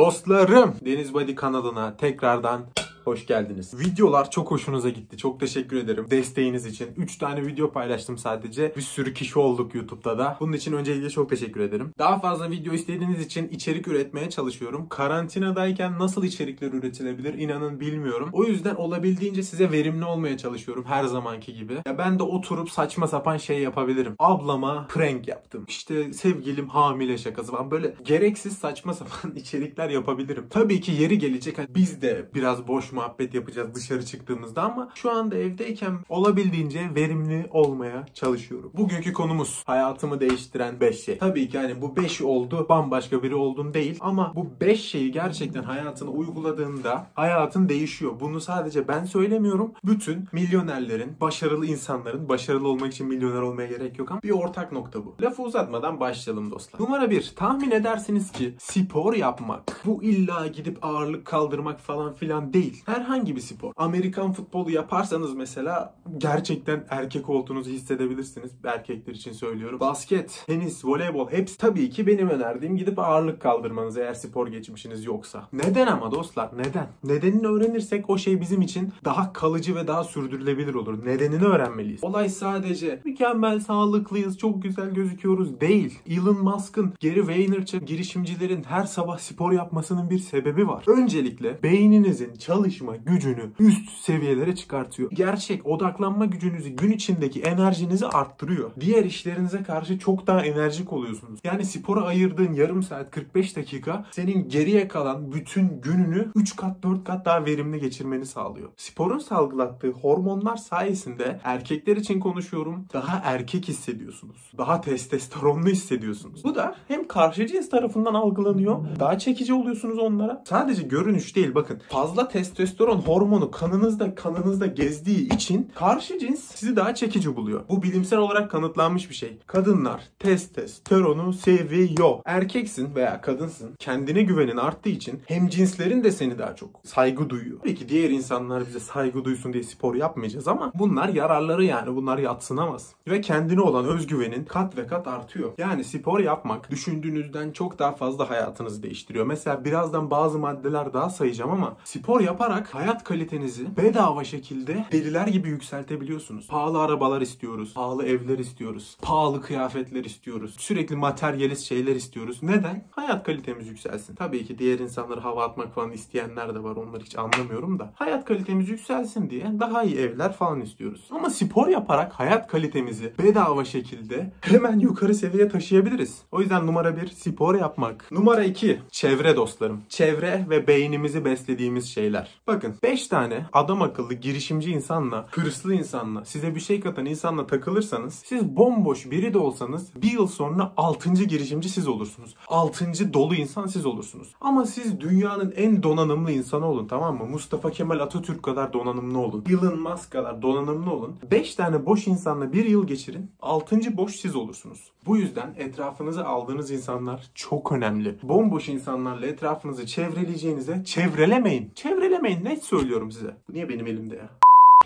Dostlarım Deniz Body kanalına tekrardan Hoş geldiniz. Videolar çok hoşunuza gitti. Çok teşekkür ederim desteğiniz için. 3 tane video paylaştım sadece. Bir sürü kişi olduk YouTube'da da. Bunun için öncelikle çok teşekkür ederim. Daha fazla video istediğiniz için içerik üretmeye çalışıyorum. Karantinadayken nasıl içerikler üretilebilir inanın bilmiyorum. O yüzden olabildiğince size verimli olmaya çalışıyorum her zamanki gibi. Ya ben de oturup saçma sapan şey yapabilirim. Ablama prank yaptım. İşte sevgilim hamile şakası falan böyle gereksiz saçma sapan içerikler yapabilirim. Tabii ki yeri gelecek hani biz de biraz boş muhabbet yapacağız dışarı çıktığımızda ama şu anda evdeyken olabildiğince verimli olmaya çalışıyorum. Bugünkü konumuz hayatımı değiştiren 5 şey. Tabii ki hani bu 5 oldu bambaşka biri oldun değil ama bu 5 şeyi gerçekten hayatına uyguladığında hayatın değişiyor. Bunu sadece ben söylemiyorum. Bütün milyonerlerin, başarılı insanların, başarılı olmak için milyoner olmaya gerek yok ama bir ortak nokta bu. Lafı uzatmadan başlayalım dostlar. Numara 1. Tahmin edersiniz ki spor yapmak. Bu illa gidip ağırlık kaldırmak falan filan değil. Herhangi bir spor. Amerikan futbolu yaparsanız mesela gerçekten erkek olduğunuzu hissedebilirsiniz. Erkekler için söylüyorum. Basket, tenis, voleybol hepsi tabii ki benim önerdiğim gidip ağırlık kaldırmanız eğer spor geçmişiniz yoksa. Neden ama dostlar? Neden? Nedenini öğrenirsek o şey bizim için daha kalıcı ve daha sürdürülebilir olur. Nedenini öğrenmeliyiz. Olay sadece mükemmel, sağlıklıyız, çok güzel gözüküyoruz değil. Elon Musk'ın, Gary Vaynerchuk girişimcilerin her sabah spor yapmasının bir sebebi var. Öncelikle beyninizin çalışma gücünü üst seviyelere çıkartıyor. Gerçek odaklanma gücünüzü gün içindeki enerjinizi arttırıyor. Diğer işlerinize karşı çok daha enerjik oluyorsunuz. Yani spora ayırdığın yarım saat 45 dakika senin geriye kalan bütün gününü 3 kat 4 kat daha verimli geçirmeni sağlıyor. Sporun salgılattığı hormonlar sayesinde erkekler için konuşuyorum daha erkek hissediyorsunuz. Daha testosteronlu hissediyorsunuz. Bu da hem karşı cins tarafından algılanıyor. Daha çekici oluyorsunuz onlara. Sadece görünüş değil bakın. Fazla testosteron hormonu kanınızda kanınızda gezdiği için karşı cins sizi daha çekici buluyor. Bu bilimsel olarak kanıtlanmış bir şey. Kadınlar testosteronu seviyor. Erkeksin veya kadınsın. Kendine güvenin arttığı için hem cinslerin de seni daha çok saygı duyuyor. Peki diğer insanlar bize saygı duysun diye spor yapmayacağız ama bunlar yararları yani. Bunlar yatsınamaz. Ve kendine olan özgüvenin kat ve kat artıyor. Yani spor yapmak düşündüğünüzden çok daha fazla hayatınızı değiştiriyor. Mesela birazdan bazı maddeler daha sayacağım ama spor yaparak hayat kalitenizi bedava şekilde deliler gibi yükseltebiliyorsunuz. Pahalı arabalar istiyoruz, pahalı evler istiyoruz, pahalı kıyafetler istiyoruz. Sürekli materyalist şeyler istiyoruz. Neden? Hayat kalitemiz yükselsin. Tabii ki diğer insanları hava atmak falan isteyenler de var. Onları hiç anlamıyorum da. Hayat kalitemiz yükselsin diye daha iyi evler falan istiyoruz. Ama spor yaparak hayat kalitemizi bedava şekilde hemen yukarı seviyeye taşıyabiliriz. O yüzden numara bir spor yapmak. Numara iki çevre dostlarım. Çevre ve beynimizi beslediğimiz şeyler. Bakın 5 tane adam akıllı girişimci insanla, hırslı insanla, size bir şey katan insanla takılırsanız siz bomboş biri de olsanız bir yıl sonra 6. girişimci siz olursunuz. 6. dolu insan siz olursunuz. Ama siz dünyanın en donanımlı insanı olun tamam mı? Mustafa Kemal Atatürk kadar donanımlı olun. Elon Musk kadar donanımlı olun. 5 tane boş insanla bir yıl geçirin. 6. boş siz olursunuz. Bu yüzden etrafınıza aldığınız insanlar çok önemli. Bomboş insanlarla etrafınızı çevreleyeceğinize çevrelemeyin. Çevrelemeyin net söylüyorum size. Bu niye benim elimde ya?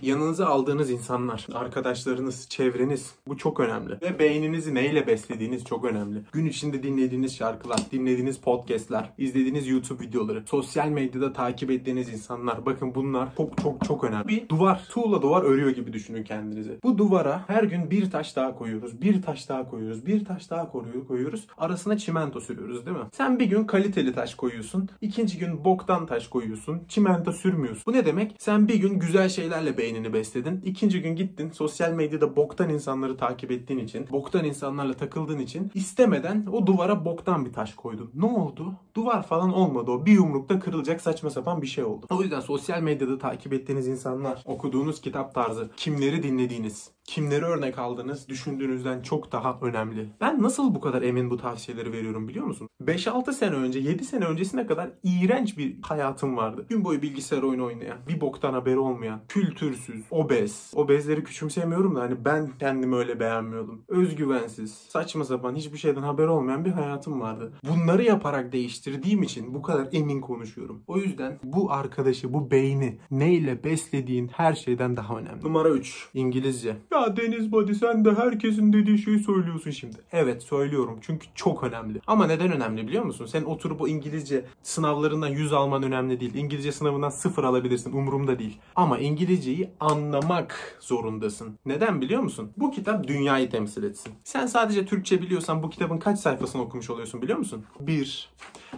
Yanınıza aldığınız insanlar, arkadaşlarınız, çevreniz bu çok önemli. Ve beyninizi neyle beslediğiniz çok önemli. Gün içinde dinlediğiniz şarkılar, dinlediğiniz podcastler, izlediğiniz YouTube videoları, sosyal medyada takip ettiğiniz insanlar. Bakın bunlar çok çok çok önemli. Bir duvar, tuğla duvar örüyor gibi düşünün kendinizi. Bu duvara her gün bir taş daha koyuyoruz, bir taş daha koyuyoruz, bir taş daha koyuyoruz. Arasına çimento sürüyoruz değil mi? Sen bir gün kaliteli taş koyuyorsun, ikinci gün boktan taş koyuyorsun, çimento sürmüyorsun. Bu ne demek? Sen bir gün güzel şeylerle beynini besledin. İkinci gün gittin sosyal medyada boktan insanları takip ettiğin için, boktan insanlarla takıldığın için istemeden o duvara boktan bir taş koydun. Ne oldu? Duvar falan olmadı o. Bir yumrukta kırılacak saçma sapan bir şey oldu. O yüzden sosyal medyada takip ettiğiniz insanlar, okuduğunuz kitap tarzı, kimleri dinlediğiniz, kimleri örnek aldınız düşündüğünüzden çok daha önemli. Ben nasıl bu kadar emin bu tavsiyeleri veriyorum biliyor musun? 5-6 sene önce, 7 sene öncesine kadar iğrenç bir hayatım vardı. Gün boyu bilgisayar oyunu oynayan, bir boktan haberi olmayan, kültürsüz, obez. Obezleri küçümsemiyorum da hani ben kendimi öyle beğenmiyordum. Özgüvensiz, saçma sapan, hiçbir şeyden haber olmayan bir hayatım vardı. Bunları yaparak değiştirdiğim için bu kadar emin konuşuyorum. O yüzden bu arkadaşı, bu beyni neyle beslediğin her şeyden daha önemli. Numara 3. İngilizce. Ya Deniz Body sen de herkesin dediği şeyi söylüyorsun şimdi. Evet söylüyorum çünkü çok önemli. Ama neden önemli biliyor musun? Sen oturup o İngilizce sınavlarından 100 alman önemli değil. İngilizce sınavından 0 alabilirsin umurumda değil. Ama İngilizceyi anlamak zorundasın. Neden biliyor musun? Bu kitap dünyayı temsil etsin. Sen sadece Türkçe biliyorsan bu kitabın kaç sayfasını okumuş oluyorsun biliyor musun? Bir.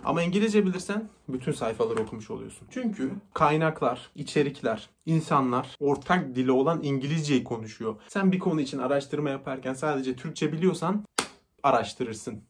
Ama İngilizce bilirsen bütün sayfaları okumuş oluyorsun. Çünkü kaynaklar, içerikler, insanlar ortak dili olan İngilizceyi konuşuyor. Sen bir konu için araştırma yaparken sadece Türkçe biliyorsan araştırırsın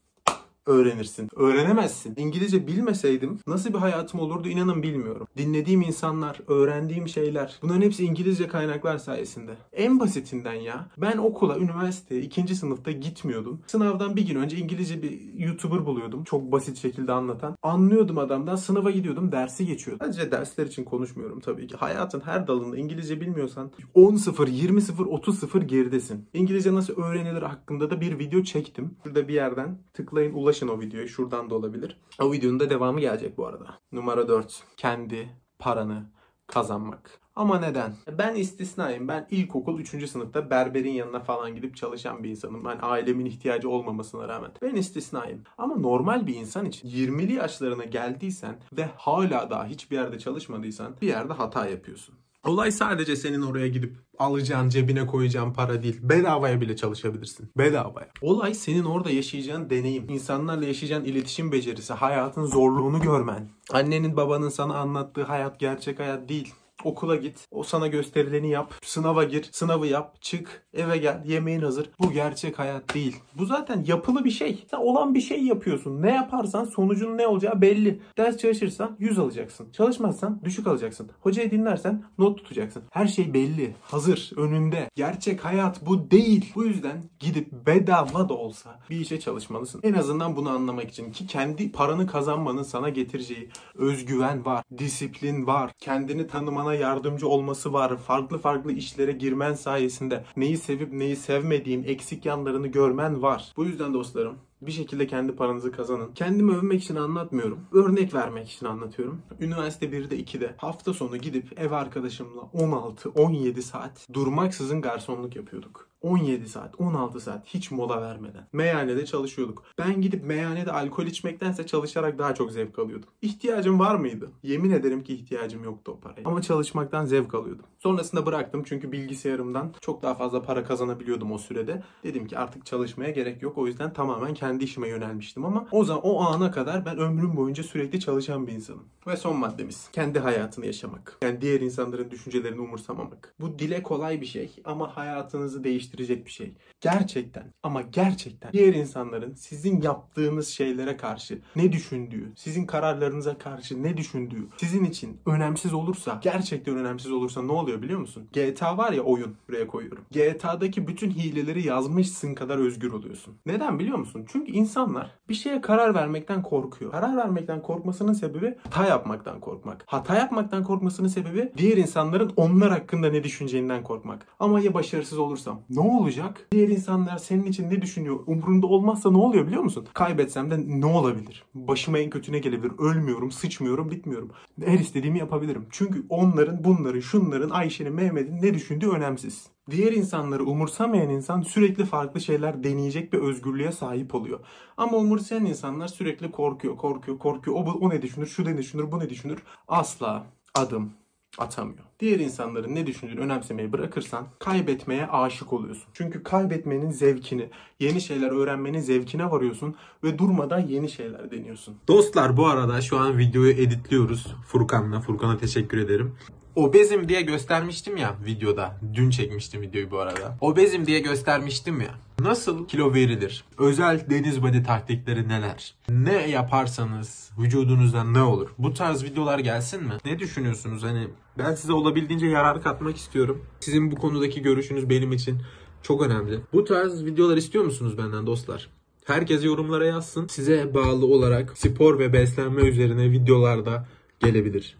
öğrenirsin. Öğrenemezsin. İngilizce bilmeseydim nasıl bir hayatım olurdu inanın bilmiyorum. Dinlediğim insanlar, öğrendiğim şeyler bunların hepsi İngilizce kaynaklar sayesinde. En basitinden ya ben okula, üniversiteye ikinci sınıfta gitmiyordum. Sınavdan bir gün önce İngilizce bir YouTuber buluyordum. Çok basit şekilde anlatan. Anlıyordum adamdan. Sınava gidiyordum. Dersi geçiyordum. Sadece dersler için konuşmuyorum tabii ki. Hayatın her dalında İngilizce bilmiyorsan 10-0, 20-0, 30-0 geridesin. İngilizce nasıl öğrenilir hakkında da bir video çektim. Şurada bir yerden tıklayın ulaşın o videoya. Şuradan da olabilir. O videonun da devamı gelecek bu arada. Numara 4. Kendi paranı kazanmak. Ama neden? Ben istisnayım. Ben ilkokul 3. sınıfta berberin yanına falan gidip çalışan bir insanım. Ben ailemin ihtiyacı olmamasına rağmen. Ben istisnayım. Ama normal bir insan için 20'li yaşlarına geldiysen ve hala daha hiçbir yerde çalışmadıysan bir yerde hata yapıyorsun. Olay sadece senin oraya gidip alacağın, cebine koyacağın para değil. Bedavaya bile çalışabilirsin. Bedavaya. Olay senin orada yaşayacağın deneyim. insanlarla yaşayacağın iletişim becerisi, hayatın zorluğunu görmen. Annenin babanın sana anlattığı hayat gerçek hayat değil. Okula git. O sana gösterileni yap. Sınava gir. Sınavı yap. Çık. Eve gel. Yemeğin hazır. Bu gerçek hayat değil. Bu zaten yapılı bir şey. Sen olan bir şey yapıyorsun. Ne yaparsan sonucun ne olacağı belli. Ders çalışırsan 100 alacaksın. Çalışmazsan düşük alacaksın. Hocayı dinlersen not tutacaksın. Her şey belli. Hazır. Önünde. Gerçek hayat bu değil. Bu yüzden gidip bedava da olsa bir işe çalışmalısın. En azından bunu anlamak için ki kendi paranı kazanmanın sana getireceği özgüven var. Disiplin var. Kendini tanımana yardımcı olması var. Farklı farklı işlere girmen sayesinde neyi sevip neyi sevmediğin eksik yanlarını görmen var. Bu yüzden dostlarım bir şekilde kendi paranızı kazanın. Kendimi övmek için anlatmıyorum. Örnek vermek için anlatıyorum. Üniversite 1'de 2'de hafta sonu gidip ev arkadaşımla 16-17 saat durmaksızın garsonluk yapıyorduk. 17 saat, 16 saat hiç mola vermeden. Meyhanede çalışıyorduk. Ben gidip meyhanede alkol içmektense çalışarak daha çok zevk alıyordum. İhtiyacım var mıydı? Yemin ederim ki ihtiyacım yoktu o paraya. Ama çalışmaktan zevk alıyordum. Sonrasında bıraktım çünkü bilgisayarımdan çok daha fazla para kazanabiliyordum o sürede. Dedim ki artık çalışmaya gerek yok. O yüzden tamamen kendi işime yönelmiştim ama o zaman o ana kadar ben ömrüm boyunca sürekli çalışan bir insanım. Ve son maddemiz kendi hayatını yaşamak. Yani diğer insanların düşüncelerini umursamamak. Bu dile kolay bir şey ama hayatınızı değiştirecek bir şey. Gerçekten ama gerçekten diğer insanların sizin yaptığınız şeylere karşı ne düşündüğü, sizin kararlarınıza karşı ne düşündüğü sizin için önemsiz olursa, gerçekten önemsiz olursa ne oluyor biliyor musun? GTA var ya oyun buraya koyuyorum. GTA'daki bütün hileleri yazmışsın kadar özgür oluyorsun. Neden biliyor musun? Çünkü insanlar bir şeye karar vermekten korkuyor. Karar vermekten korkmasının sebebi hata yapmaktan korkmak. Hata yapmaktan korkmasının sebebi diğer insanların onlar hakkında ne düşüneceğinden korkmak. Ama ya başarısız olursam ne olacak? Diğer insanlar senin için ne düşünüyor? Umrunda olmazsa ne oluyor biliyor musun? Kaybetsem de ne olabilir? Başıma en kötü ne gelebilir? Ölmüyorum, sıçmıyorum, bitmiyorum. Her istediğimi yapabilirim. Çünkü onların, bunların, şunların, Ayşe'nin, Mehmet'in ne düşündüğü önemsiz. Diğer insanları umursamayan insan sürekli farklı şeyler deneyecek bir özgürlüğe sahip oluyor. Ama umursayan insanlar sürekli korkuyor, korkuyor, korkuyor. O, o ne düşünür, şu ne düşünür, bu ne düşünür. Asla adım atamıyor. Diğer insanların ne düşündüğünü önemsemeyi bırakırsan kaybetmeye aşık oluyorsun. Çünkü kaybetmenin zevkini, yeni şeyler öğrenmenin zevkine varıyorsun ve durmadan yeni şeyler deniyorsun. Dostlar bu arada şu an videoyu editliyoruz Furkan'la. Furkan'a teşekkür ederim. Obezim diye göstermiştim ya videoda. Dün çekmiştim videoyu bu arada. Obezim diye göstermiştim ya. Nasıl kilo verilir? Özel deniz body taktikleri neler? Ne yaparsanız vücudunuzda ne olur? Bu tarz videolar gelsin mi? Ne düşünüyorsunuz? Hani ben size olabildiğince yarar katmak istiyorum. Sizin bu konudaki görüşünüz benim için çok önemli. Bu tarz videolar istiyor musunuz benden dostlar? Herkes yorumlara yazsın. Size bağlı olarak spor ve beslenme üzerine videolarda gelebilir.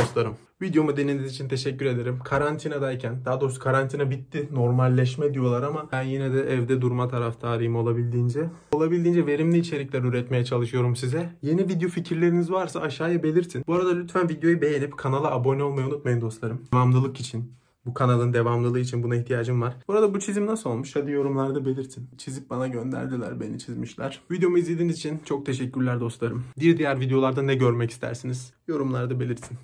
Dostlarım. Videomu dinlediğiniz için teşekkür ederim. Karantinadayken, daha doğrusu karantina bitti, normalleşme diyorlar ama ben yine de evde durma taraftarıyım olabildiğince. Olabildiğince verimli içerikler üretmeye çalışıyorum size. Yeni video fikirleriniz varsa aşağıya belirtin. Bu arada lütfen videoyu beğenip kanala abone olmayı unutmayın dostlarım. Devamlılık için, Bu kanalın devamlılığı için buna ihtiyacım var. Bu arada bu çizim nasıl olmuş? Hadi yorumlarda belirtin. Çizip bana gönderdiler. Beni çizmişler. Videomu izlediğiniz için çok teşekkürler dostlarım. Bir diğer videolarda ne görmek istersiniz? Yorumlarda belirtin.